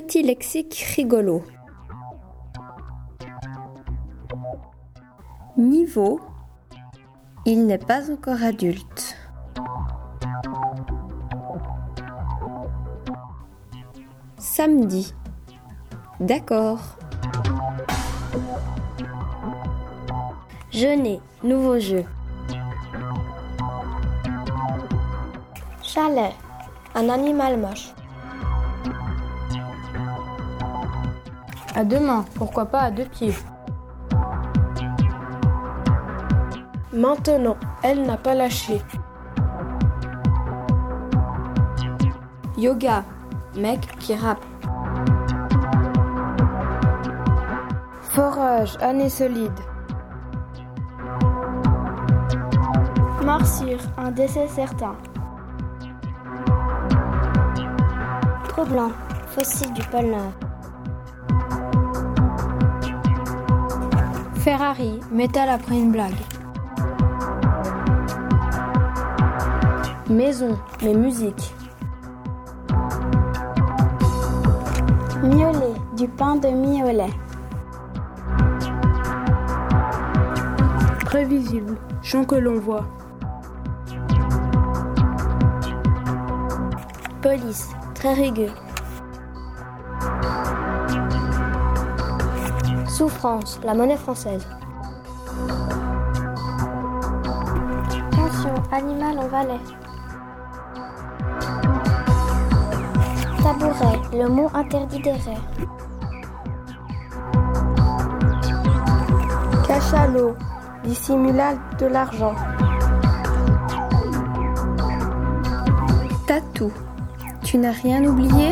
Petit lexique rigolo. Niveau. Il n'est pas encore adulte. Samedi. D'accord. Jeûner, nouveau jeu. Chalet, un animal moche. À deux mains, pourquoi pas à deux pieds. Maintenant, elle n'a pas lâché. Yoga, mec qui rappe. Forage, année solide. Morsure, un décès certain. Troublant, fossile du pôle Nord. Ferrari, métal après une blague. Maison, mais musique. Miolet, du pain de miolet. Prévisible, chant que l'on voit. Police, très rugueux. Souffrance, la monnaie française. Tension, animal en valet. Tabouret, le mot interdit des raies. Cachalot, dissimulat de l'argent. Tatou. Tu n'as rien oublié?